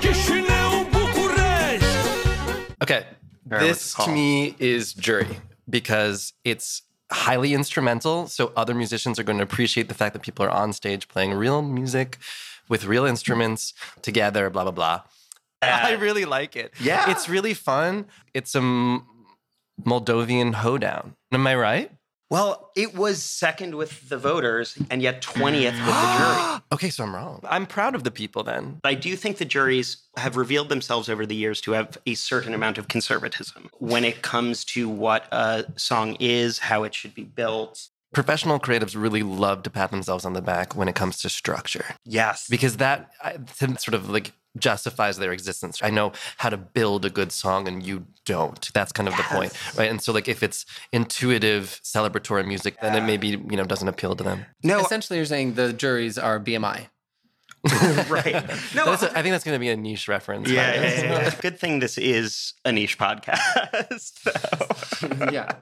Chisinau, Bucharest. Okay. This to me is jury because it's highly instrumental. So other musicians are going to appreciate the fact that people are on stage playing real music with real instruments together, blah, blah, blah. I really like it. Yeah. It's really fun. It's a M- Moldovan hoedown. Am I right? Well, it was second with the voters and yet 20th with the jury. (gasps) Okay, so I'm wrong. I'm proud of the people then. I do think the juries have revealed themselves over the years to have a certain amount of conservatism when it comes to what a song is, how it should be built. Professional creatives really love to pat themselves on the back when it comes to structure Yes. because that I- sort of like justifies their existence. I know how to build a good song and you don't. That's kind of the point, right? And so like if it's intuitive celebratory music, then it maybe, you know, doesn't appeal to them. no, Essentially, you're saying the juries are BMI. (laughs) right. No, That's a, I think that's going to be a niche reference. yeah, right? yeah, yeah, yeah. (laughs) Good thing this is a niche podcast. (laughs) so. yeah.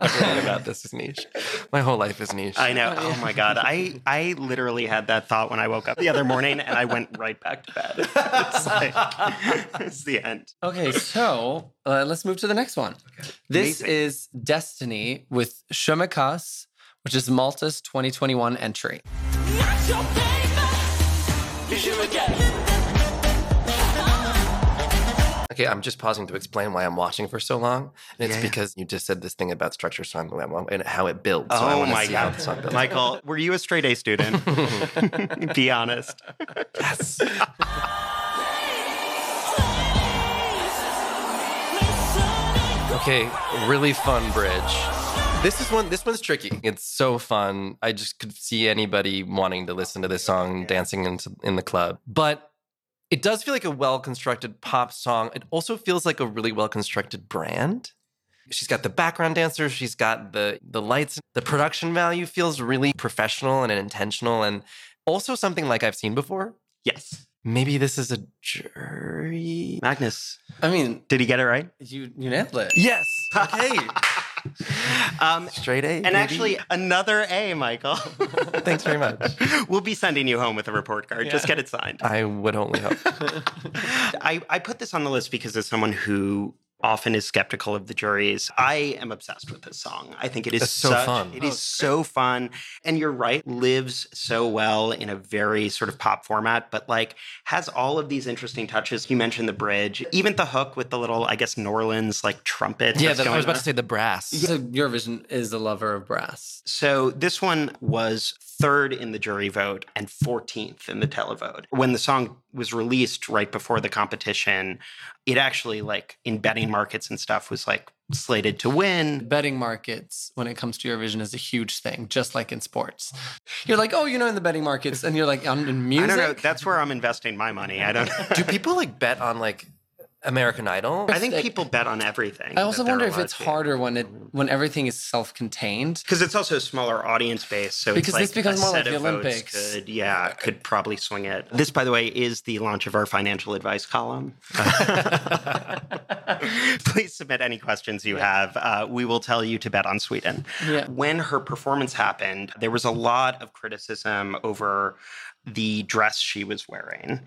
Everything about this is niche. My whole life is niche. I know. Oh my god. I I literally had that thought when I woke up the other morning and I went right back to bed. It's like it's the end. Okay, so uh, let's move to the next one. This Amazing. is Destiny with Je Me Casse, which is Malta's 2021 entry. Okay, I'm just pausing to explain why I'm watching for so long. And it's Yeah, because you just said this thing about structure, so I'm, I'm- and how it builds. so Oh my god. the song builds. Michael, were you a straight A student? (laughs) Be honest. Yes. Okay, really fun bridge. This is one. This one's tricky. It's so fun. I just could see anybody wanting to listen to this song, dancing into in the club. But it does feel like a well constructed pop song. It also feels like a really well constructed brand. She's got the background dancers. She's got the the lights. The production value feels really professional and intentional, and also something like I've seen before. Yes. Maybe this is a jury. Magnus, I mean, did he get it right? you you nailed it. Yes. (laughs) Okay. Um, Straight A. and baby. actually, another A, Michael. Thanks very much. (laughs) we'll be sending you home with a report card. Just get it signed. I would only hope. (laughs) I, I put this on the list because as someone who often is skeptical of the juries, I am obsessed with this song. I think it is It's so such- fun. It Oh, is so fun. And you're right, lives so well in a very sort of pop format, but like has all of these interesting touches. You mentioned the bridge, even the hook with the little, I guess, Norlands like trumpet. yeah, that's that, I was about on. to say the brass. So Eurovision is a lover of brass. So this one was third in the jury vote and 14th in the televote. When the song was released right before the competition, it actually like in betting Mm-hmm. markets and stuff was like slated to win. Betting markets, when it comes to Eurovision, is a huge thing, just like in sports. You're like, oh, you know, in the betting markets, and you're like, I'm in I music. don't know. That's where I'm investing my money. I don't. (laughs) (laughs) Do people like bet on like American Idol? I think people bet on everything. I also wonder if it's harder when it when everything is self-contained. because it's also a smaller audience base, so Because it's this like becomes more like the Olympics. Could yeah, could probably swing it. This, by the way, is the launch of our financial advice column. (laughs) (laughs) Please submit any questions you have. Uh, we will tell you to bet on Sweden. Yeah. When her performance happened, there was a lot of criticism over the dress she was wearing,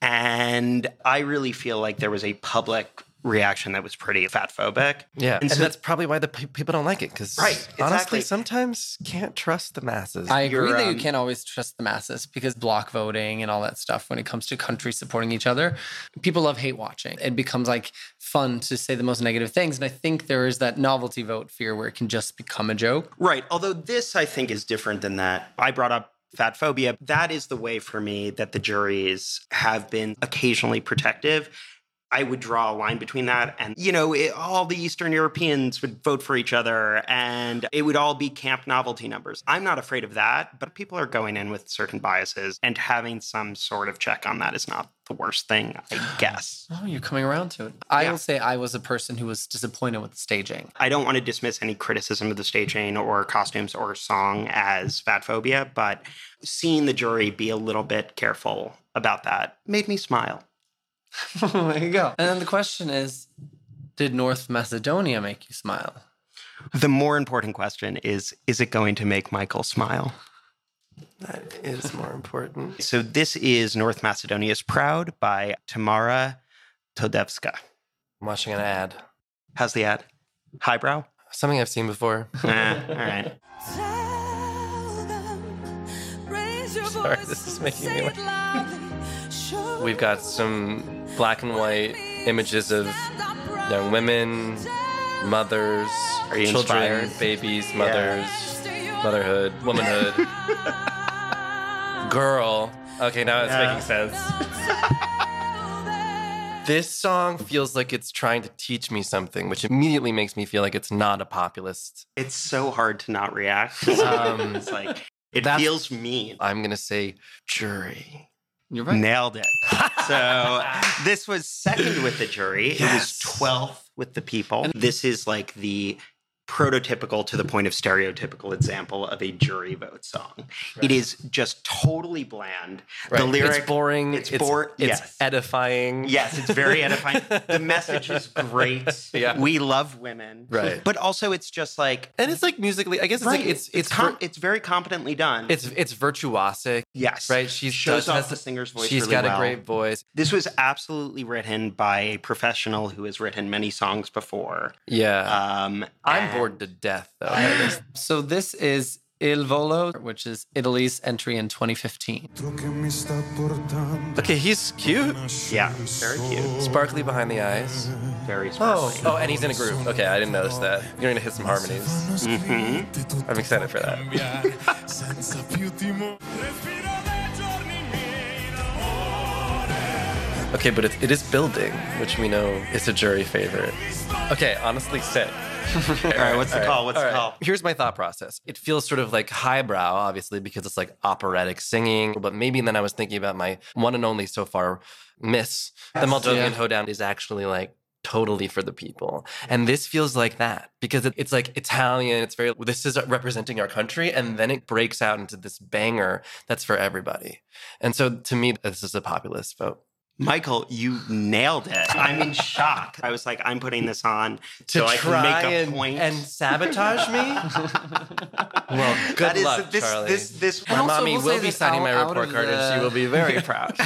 and I really feel like there was a public reaction that was pretty fat phobic. Yeah, And and, so- that's probably why the pe- people don't like it because Right, honestly, exactly. sometimes can't trust the masses. I agree You're, that um, you can't always trust the masses because block voting and all that stuff when it comes to countries supporting each other, people love hate watching. It becomes like fun to say the most negative things. And I think there is that novelty vote fear where it can just become a joke. Right. Although this, I think, is different than that. I brought up fat phobia. That is the way for me that the juries have been occasionally protective. I would draw a line between that and, you know, it, all the Eastern Europeans would vote for each other and it would all be camp novelty numbers. I'm not afraid of that, but people are going in with certain biases and having some sort of check on that is not the worst thing, I (gasps) guess. Oh, you're coming around to it. I Yeah. will say I was a person who was disappointed with the staging. I don't want to dismiss any criticism of the staging or costumes or song as fat phobia, but seeing the jury be a little bit careful about that made me smile. (laughs) there you go. And then the question is Did North Macedonia make you smile? The more important question is is it going to make Michael smile? that is more important. (laughs) So this is North Macedonia's Proud by Tamara Todevska. I'm watching an ad, How's the ad? Highbrow? something I've seen before. Eh, (laughs) all right. Sorry, this is making me laugh. We've got some black and white images of young women, mothers, children, inspired? babies, mothers, motherhood, womanhood, girl. Okay, now it's Yeah. making sense. This song feels like it's trying to teach me something, which immediately makes me feel like it's not a populist. It's so hard to not react. Um, (laughs) it's like it feels mean. I'm gonna say jury. You're right. Nailed it. So this was second with the jury. It was 12th with the people. This is like the prototypical to the point of stereotypical example of a jury vote song. It is just totally bland. The Right. lyric it's boring. it's It's, bor- it's yes. edifying. Yes, it's very (laughs) edifying. the message is great. Yeah. We love women. Right. But also it's just like and it's like musically. I guess it's right. like it's it's com- vir- it's very competently done. it's it's virtuosic, yes. right? She shows does, off the singer's voice She's really got well. a great voice. This was absolutely written by a professional who has written many songs before. Yeah, Um, I'm bored to death though. So this is Il Volo, which is Italy's entry in 2015. okay, he's cute, Yeah, very cute. sparkly behind the eyes. Very Oh, sparkly. oh, oh and he's in a groove. Okay, I didn't notice that. You're gonna hit some harmonies. Mhm. I'm excited for that. (laughs) Okay, but it, it is building, which we know is a jury favorite. Okay, honestly, sit. (laughs) All right, what's the call? What's the call? Here's my thought process. It feels sort of like highbrow, obviously, because it's like operatic singing. But maybe then I was thinking about my one and only so far miss. The Moldovan Yeah. hoedown is actually like totally for the people. And this feels like that because it, it's like Italian. It's very, this is representing our country. And then it breaks out into this banger that's for everybody. And so to me, this is a populist vote. Michael, you nailed it. (laughs) I'm in shock. I was like, I'm putting this on To so I try can make a and, point. and sabatage me? (laughs) well, good That is- luck, this, Charlie. This, this, My mommy we'll will be signing my out- out report of card and she will be very (laughs) proud.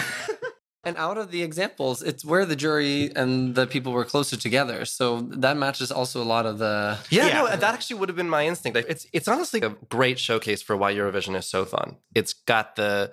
And out of the examples, it's where the jury and the people were closer together. So that matches also a lot of the. Yeah, Yeah. no, that actually would have been my instinct. Like, It's it's honestly a great showcase for why Eurovision is so fun. It's got the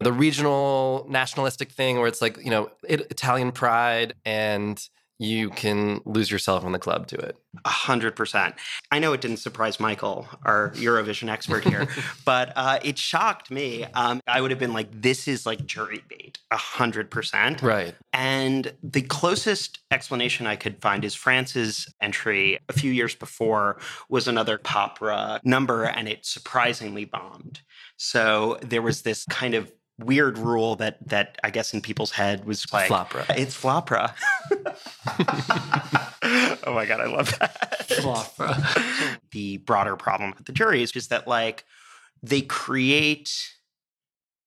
the regional nationalistic thing where it's like you know it, Italian pride, and you can lose yourself in the club to it. A hundred percent. I know it didn't surprise Michael, our Eurovision expert here, (laughs) but uh, it shocked me. Um, I would have been like, "This is like jury bait, a hundred percent." Right. And the closest explanation I could find is France's entry a few years before was another popra number, and it surprisingly bombed. So there was this kind of weird rule that that I guess in people's head was like flopra. It's flopra. (laughs) oh my god, I love that. (laughs) the broader problem with the jury is just that like they create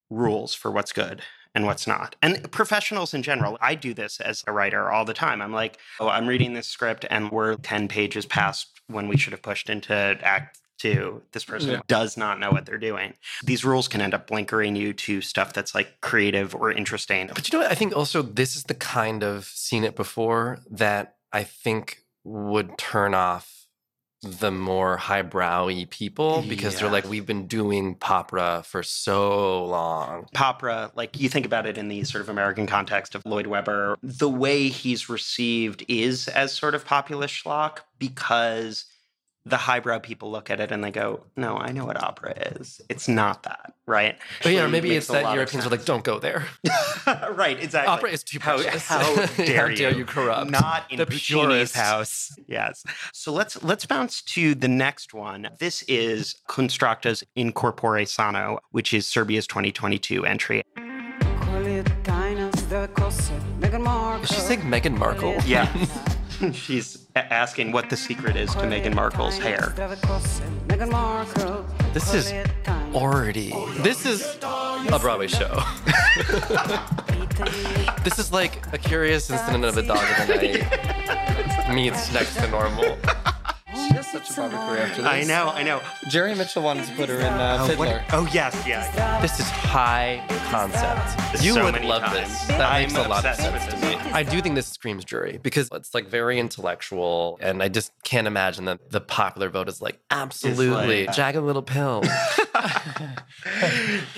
rules for what's good and what's not. And professionals in general, I do this as a writer all the time. I'm like, oh, I'm reading this script and we're 10 pages past when we should have pushed into act two. This person Yeah. does not know what they're doing. These rules can end up blinkering you to stuff that's like creative or interesting. But you know what? I think also this is the kind of seen it before that I think would turn off the more highbrowy people because they're like, we've been doing popra for so long. Popra, like you think about it in the sort of American context of Lloyd Webber, the way he's received is as sort of populist schlock because the highbrow people look at it and they go, "No, I know what opera is. It's not that, right?" But yeah, or maybe it's that Europeans are like, don't go there. (laughs) right, exactly. Opera is too How, precious. how (laughs) dare How you? dare you corrupt Not in the Puccini's house. Yes. So let's let's bounce to the next one. This is Konstrakta's in Corpore Sano, which is Serbia's 2022 entry. Is she saying Meghan Markle? Yeah. (laughs) She's a- asking what the secret is to Meghan Markle's hair. This is already. This is a Broadway show. (laughs) this is like a curious incident of a dog in the night meets next to normal. She has such a career after this. I know, I know. Jerry Mitchell wanted to put her in uh, Oh, what- Fiddler. oh, yes, yeah. This is high concept. You So would many love times. this. That I'm makes a lot of obsessed sense with to this. me. I do think this screams jury because it's like very intellectual, and I just can't imagine that the popular vote is like absolutely like- jagged little pill. (laughs) (laughs)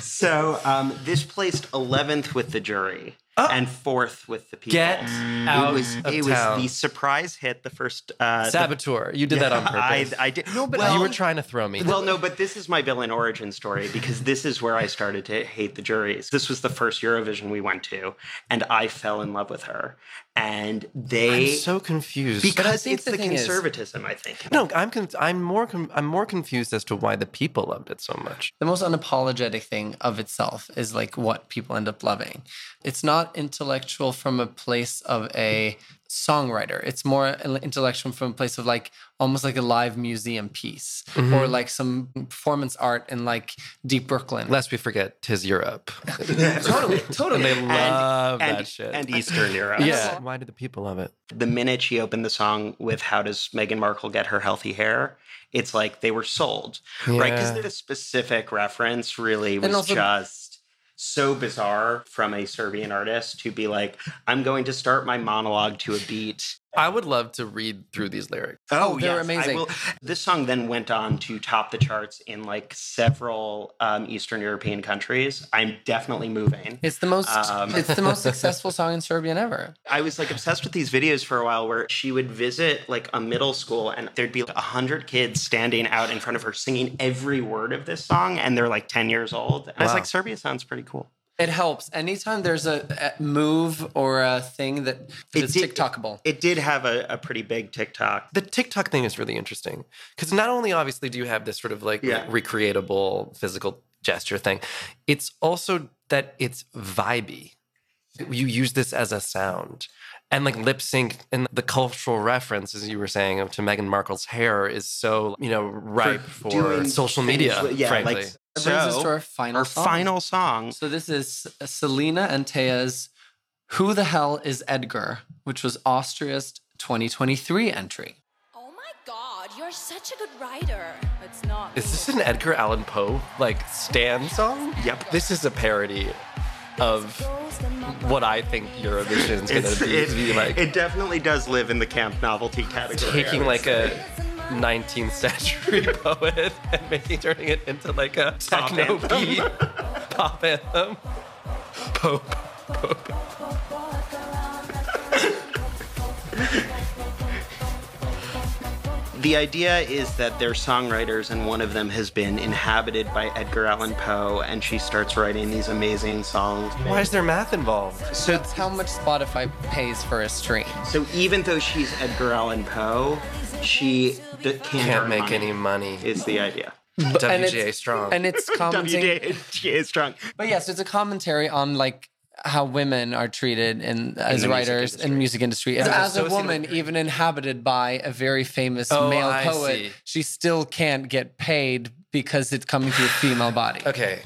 so um, this placed 11th with the jury Oh. and fourth with the people. Get out it was of it town. was the surprise hit. The first uh, the- Saboteur. You did that on (laughs) purpose. I did. No, but you were trying to throw me. Well, no, but this is my villain origin story because this is where I started to hate the juries. This was the first Eurovision we went to, and I fell in love with her. And they I'm so confused. because it's the the, thing is- conservatism, I think. no, I'm con- I'm more con- I'm more confused as to why the people loved it so much. the most unapologetic thing of itself is like what people end up loving. It's not intellectual from a place of a songwriter. It's more intellectual from a place of like almost like a live museum piece or mm-hmm. like some performance art in like deep Brooklyn. Lest we forget, tis Europe. (laughs) totally, totally. they love and, that shit. and Eastern Europe. yeah. Why do the people love it? the minute she opened the song with "How does Meghan Markle get her healthy hair?" It's like they were sold, right? Because the specific reference really was also- just so bizarre from a Serbian artist to be like, "I'm going to start my monologue to a beat." I would love to read through these lyrics. Oh, they're I amazing. will- This song then went on to top the charts in like several um, Eastern European countries. I'm definitely moving. It's the most Um, it's the most (laughs) successful song in Serbian ever. I was like obsessed with these videos for a while where she would visit like a middle school and there'd be a hundred kids standing out in front of her singing every word of this song and they're like 10 years old. And I was like, Serbia sounds pretty cool. It helps. Anytime there's a, a move or a thing that, that It is did- TikTokable. It did have a, a pretty big TikTok. The TikTok thing is really interesting because not only obviously do you have this sort of like Yeah. recreatable physical gesture thing, it's also that it's vibey. You use this as a sound. And like lip sync and the cultural reference, as you were saying, to Meghan Markle's hair is so, you know, ripe for, doing social media, with- yeah, frankly. like- That brings us to So, our final Our song. final song. So this is Salena and Teya's "Who the Hell Is Edgar," which was Austria's 2023 entry. Oh my god, you're such a good writer. It's not. Is this an Edgar Allan Poe like Stan song? Yep. This is a parody of what I think Eurovision is gonna be, it, be like. it definitely does live in the camp novelty category. Taking like a 19th century (laughs) poet and making turning it into like a Pop techno anthem. beat pop anthem. Pope. Pope. The idea is that they're songwriters, and one of them has been inhabited by Edgar Allan Poe, and she starts writing these amazing songs. Why is there math involved? So, That's how much Spotify pays for a stream. so even though she's Edgar Allan Poe, she d- can't, Can't make money, any money. Is the idea? and WGA it's- strong. And it's (laughs) commenting. (laughs) WGA is strong. But yes, it's a commentary on like how women are treated in as the music writers industry. in music industry. As, as a woman, even inhabited by a very famous Oh, male I poet, see. she still can't get paid because it's coming through a female body. okay,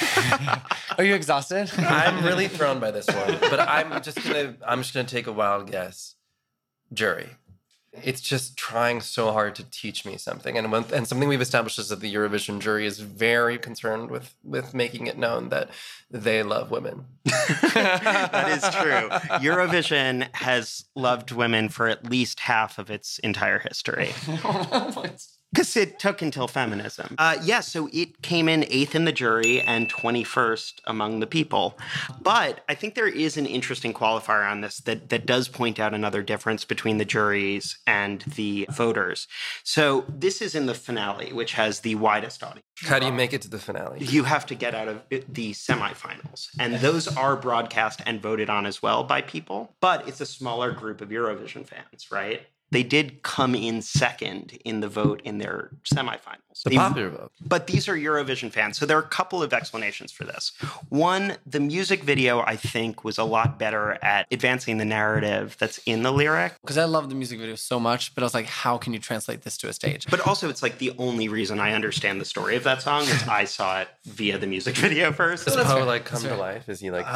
(laughs) Are you exhausted? I'm really thrown by this one, but I'm just gonna I'm just gonna take a wild guess. Jury. It's just trying so hard to teach me something, and when, and something we've established is that the Eurovision jury is very concerned with with making it known that they love women. (laughs) that is true. (laughs) Eurovision has loved women for at least half of its entire history. (laughs) Because it took until feminism. Uh, yeah, so it came in eighth in the jury and 21st among the people. But I think there is an interesting qualifier on this that, that does point out another difference between the juries and the voters. So this is in the finale, which has the widest audience. How do you make it to the finale? You have to get out of the semifinals. And those are broadcast and voted on as well by people. But it's a smaller group of Eurovision fans, right? They did come in second in the vote in their semifinals. The They- popular vote. but these are Eurovision fans. So there are a couple of explanations for this. One, the music video, I think, was a lot better at advancing the narrative that's in the lyric. Because I love the music video so much, but I was like, how can you translate this to a stage? But also, it's like the only reason I understand the story of that song is I saw it via the music (laughs) video first. Does Poe like come to life? Is he like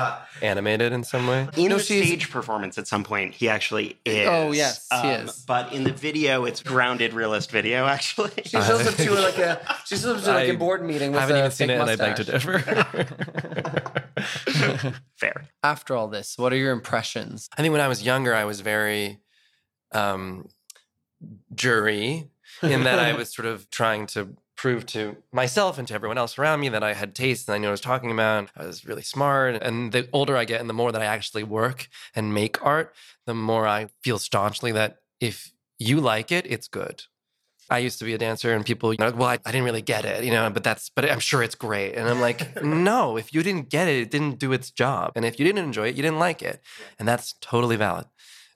animated in some way? In No, the stage performance at some point, he actually is. Oh, yes, he Um, is. But in the video, it's grounded realist video, actually. She shows up to like a she shows up to like a I board meeting with I haven't a even seen fake it, and I beg to mustache. differ. (laughs) Fair. After all this, what are your impressions? I think when I was younger, I was very um, jury in that I (laughs) was sort of trying to prove to myself and to everyone else around me that I had taste and I knew what I was talking about. I was really smart. And the older I get and the more that I actually work and make art, the more I feel staunchly that if you like it, it's good. I used to be a dancer and people, you know, well, I, I didn't really get it, you know, but that's, but I'm sure it's great. And I'm like, (laughs) no, if you didn't get it, it didn't do its job. And if you didn't enjoy it, you didn't like it. And that's totally valid.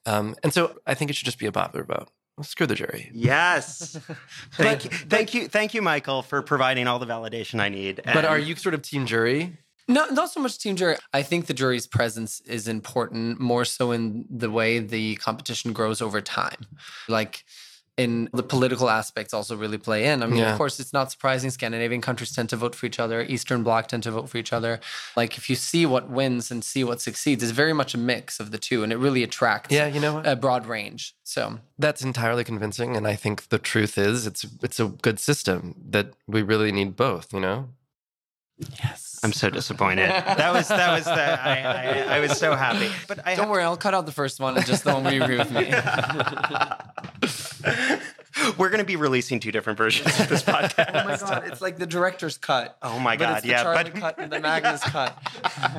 Um, and so I think it should just be a popular vote. Screw the jury. Yes. (laughs) thank you, thank you, thank you, Michael, for providing all the validation I need. But are you sort of team jury? No, not so much team jury. I think the jury's presence is important more so in the way the competition grows over time. Like in the political aspects also really play in. I mean, Yeah. of course, it's not surprising Scandinavian countries tend to vote for each other, Eastern Bloc tend to vote for each other. Like if you see what wins and see what succeeds, it's very much a mix of the two and it really attracts Yeah, you know what? a broad range. So That's entirely convincing, and I think the truth is, it's it's a good system that we really need both. You know, yes. I'm so disappointed. That was that was the, I, I, I was so happy. But I Don't worry, I'll cut out the first one and just the one where you agree with me. (laughs) We're going to be releasing two different versions of this podcast. (laughs) Oh my god, it's like the director's cut. Oh my but God, it's the yeah, Charlie but- cut and the Magnus cut.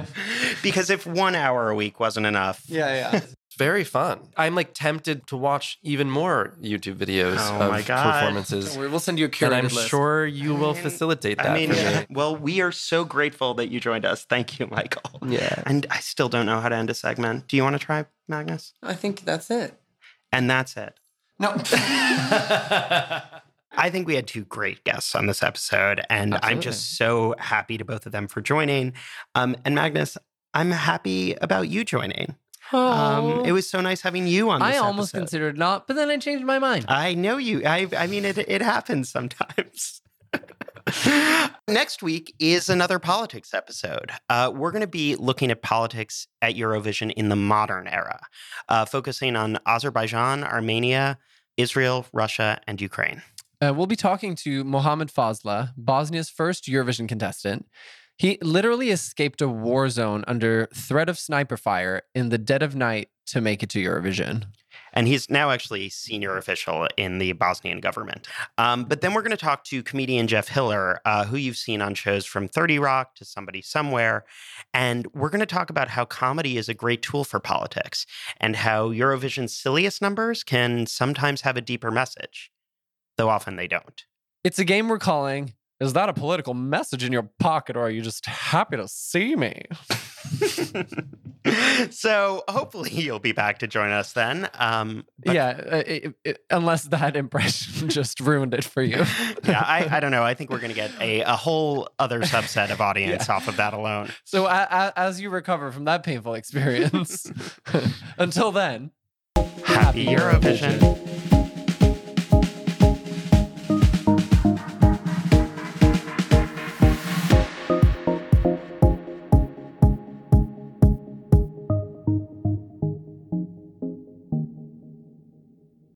(laughs) because if one hour a week wasn't enough, yeah, yeah. It's very fun. I'm like tempted to watch even more YouTube videos Oh of my God. performances, we'll send you a curated and I'm list. sure you will facilitate that I mean, for me. (laughs) well, we are so grateful that you joined us. Thank you, Michael. Yeah. And I still don't know how to end a segment. Do you want to try, Magnus? I think that's it. And that's it. No. (laughs) (laughs) I think we had two great guests on this episode, and I'm just so happy to both of them for joining. Um, and Magnus, I'm happy about you joining. Um, it was so nice having you on. This I almost episode. considered not, but then I changed my mind. I know you. I, I mean, it, it happens sometimes. (laughs) Next week is another politics episode. Uh, we're going to be looking at politics at Eurovision in the modern era, uh, focusing on Azerbaijan, Armenia, Israel, Russia, and Ukraine. Uh, we'll be talking to Mohamed Fazla, Bosnia's first Eurovision contestant. He literally escaped a war zone under threat of sniper fire in the dead of night to make it to Eurovision. And he's now actually a senior official in the Bosnian government. Um, but then we're going to talk to comedian Jeff Hiller, uh, who you've seen on shows from 30 Rock to Somebody Somewhere. And we're going to talk about how comedy is a great tool for politics and how Eurovision's silliest numbers can sometimes have a deeper message, though often they don't. It's a game we're calling Is that a political message in your pocket, or are you just happy to see me? (laughs) so hopefully you'll be back to join us then. Um, but- yeah, uh, it- it- unless that impression (laughs) just ruined it for you. (laughs) yeah, I, I don't know. I think we're going to get a, a whole other subset of audience off of that alone. So a, as you recover from that painful experience, until then, Happy Eurovision.